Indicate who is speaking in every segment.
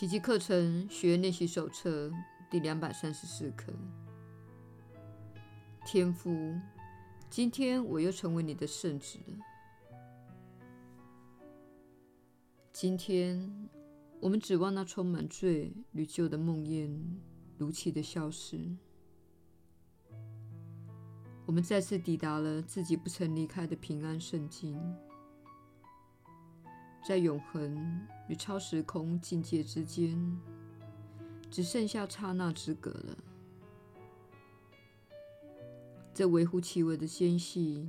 Speaker 1: 奇迹课程学练习手册第两百三十四课。天父，今天我又成为你的圣子了。今天，我们指望那充满罪与旧的梦魇如期的消失。我们再次抵达了自己不曾离开的平安圣境。在永恒与超时空境界之间，只剩下刹那之隔了。这微乎其微的间隙，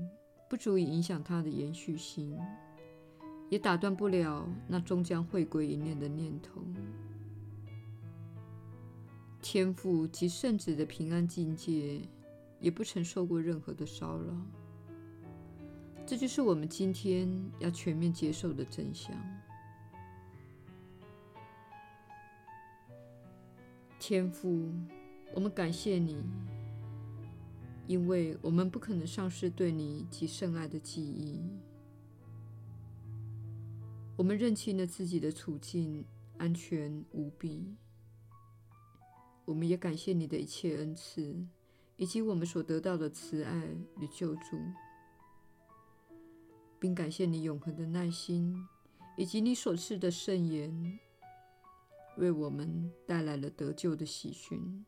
Speaker 1: 不足以影响它的延续性，也打断不了那终将回归一念的念头。天父及圣子的平安境界，也不曾受过任何的骚扰。这就是我们今天要全面接受的真相。天父，我们感谢你，因为我们不可能丧失对你及圣爱的记忆。我们认清了自己的处境，安全无比。我们也感谢你的一切恩赐，以及我们所得到的慈爱与救助。并感谢你永恒的耐心，以及你所赐的圣言，为我们带来了得救的喜讯。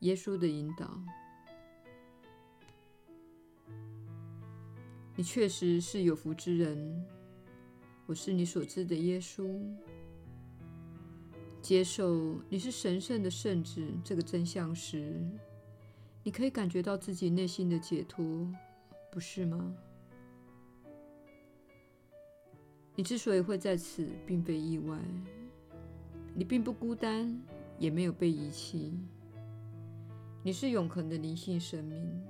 Speaker 1: 耶稣的引导，你确实是有福之人。我是你所知的耶稣。接受你是神圣的圣子这个真相时，你可以感觉到自己内心的解脱，不是吗？你之所以会在此，并非意外。你并不孤单，也没有被遗弃。你是永恒的灵性生命，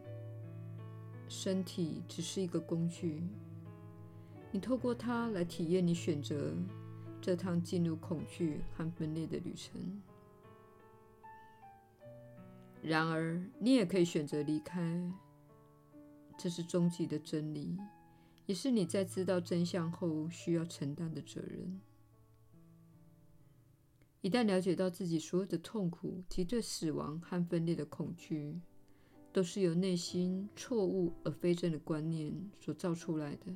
Speaker 1: 身体只是一个工具。你透过它来体验你选择这趟进入恐惧和分裂的旅程。然而，你也可以选择离开，这是终极的真理，也是你在知道真相后需要承担的责任。一旦了解到自己所有的痛苦及对死亡和分裂的恐惧，都是由内心错误而非正的观念所造出来的，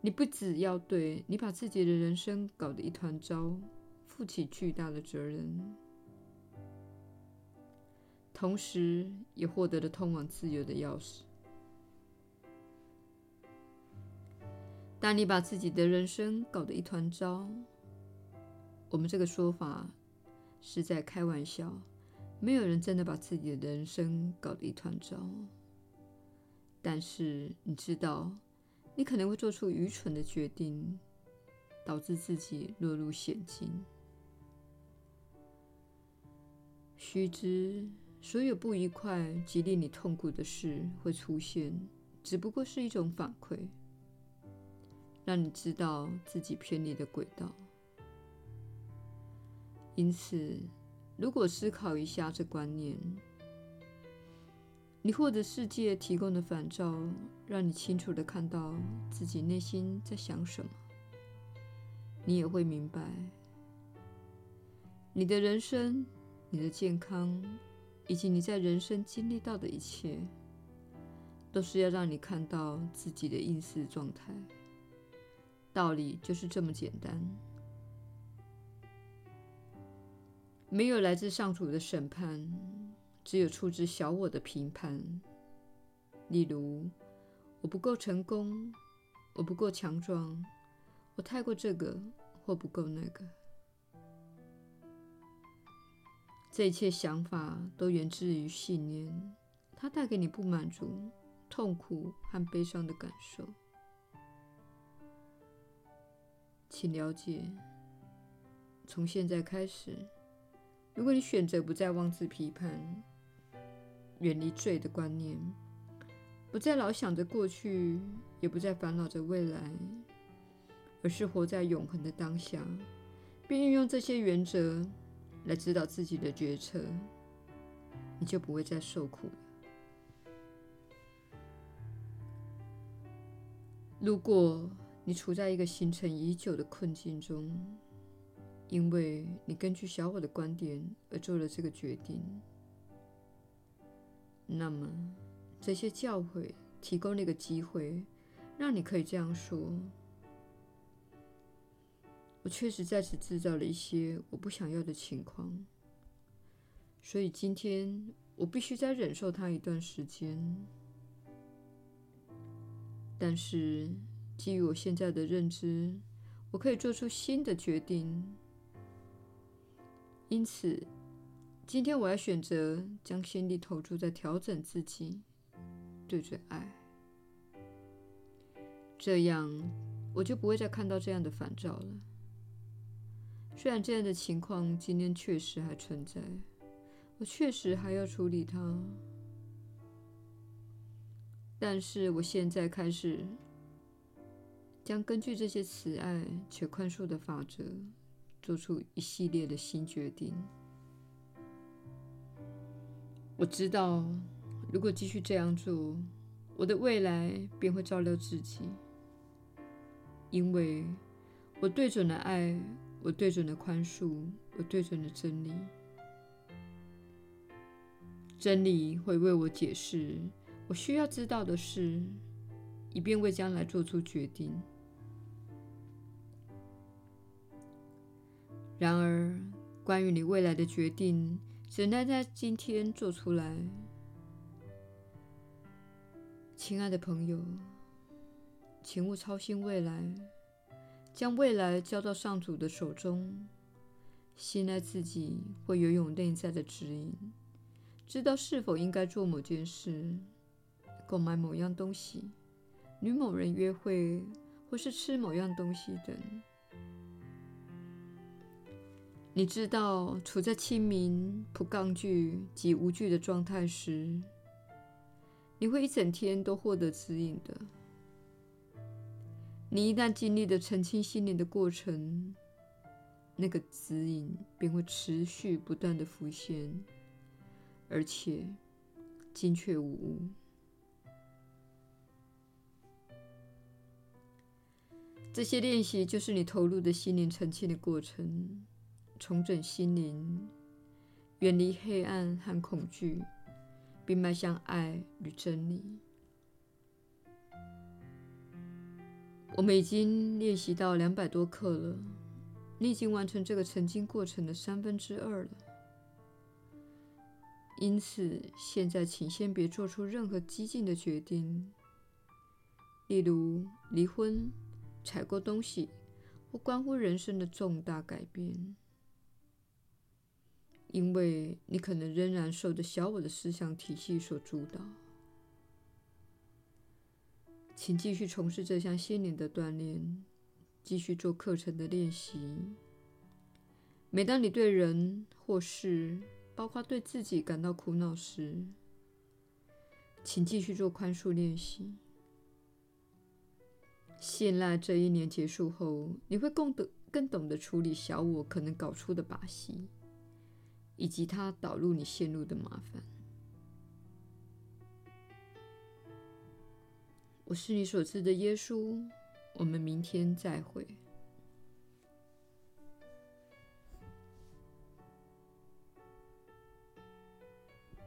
Speaker 1: 你不只要对你把自己的人生搞得一团糟负起巨大的责任。同时，也获得了通往自由的钥匙。当你把自己的人生搞得一团糟，我们这个说法是在开玩笑，没有人真的把自己的人生搞得一团糟。但是，你知道，你可能会做出愚蠢的决定，导致自己落入险境。须知。所有不愉快及令你痛苦的事会出现，只不过是一种反馈，让你知道自己偏离的轨道。因此，如果思考一下这观念，你或者世界提供的反照，让你清楚地看到自己内心在想什么，你也会明白，你的人生，你的健康。以及你在人生经历到的一切，都是要让你看到自己的应试状态。道理就是这么简单。没有来自上主的审判，只有出自小我的评判。例如，我不够成功，我不够强壮，我太过这个或不够那个。这一切想法都源自于信念，它带给你不满足、痛苦和悲伤的感受。请了解，从现在开始，如果你选择不再妄自批判、远离罪的观念，不再老想着过去，也不再烦恼着未来，而是活在永恒的当下，并运用这些原则。来指导自己的决策，你就不会再受苦了。如果你处在一个形成已久的困境中，因为你根据小我的观点而做了这个决定。那么，这些教诲提供了一个机会，让你可以这样说：“我确实在此制造了一些我不想要的情况，所以今天我必须再忍受它一段时间。但是。”基于我现在的认知，我可以做出新的决定。因此，今天我要选择将心力投注在调整自己，对准爱。这样，我就不会再看到这样的烦躁了。虽然这样的情况今天确实还存在，我确实还要处理它，但是我现在开始。将根据这些慈爱且宽恕的法则，做出一系列的新决定。我知道，如果继续这样做，我的未来便会照料自己，因为我对准了爱，我对准了宽恕，我对准了真理。真理会为我解释我需要知道的事，以便为将来做出决定。然而，关于你未来的决定，只能在今天做出来。亲爱的朋友，请勿操心未来，将未来交到上主的手中，信赖自己会拥有内在的指引，知道是否应该做某件事、购买某样东西、与某人约会，或是吃某样东西等。你知道，处在清明、不抗拒及无惧的状态时，你会一整天都获得指引的。你一旦经历了澄清心灵的过程，那个指引便会持续不断地浮现，而且精确无误。这些练习就是你投入的心灵澄清的过程。重整心灵，远离黑暗和恐惧，并迈向爱与真理。我们已经练习到两百多课了，你已经完成这个澄清过程的三分之二了。因此，现在请先别做出任何激进的决定，例如离婚、采购东西或关乎人生的重大改变。因为你可能仍然受着小我的思想体系所主导，请继续从事这项心灵的锻炼，继续做课程的练习。每当你对人或事，包括对自己感到苦恼时，请继续做宽恕练习。信赖这一年结束后，你会更懂更懂得处理小我可能搞出的把戏。以及他导入你陷入的麻烦。我是你所知的耶稣。我们明天再会。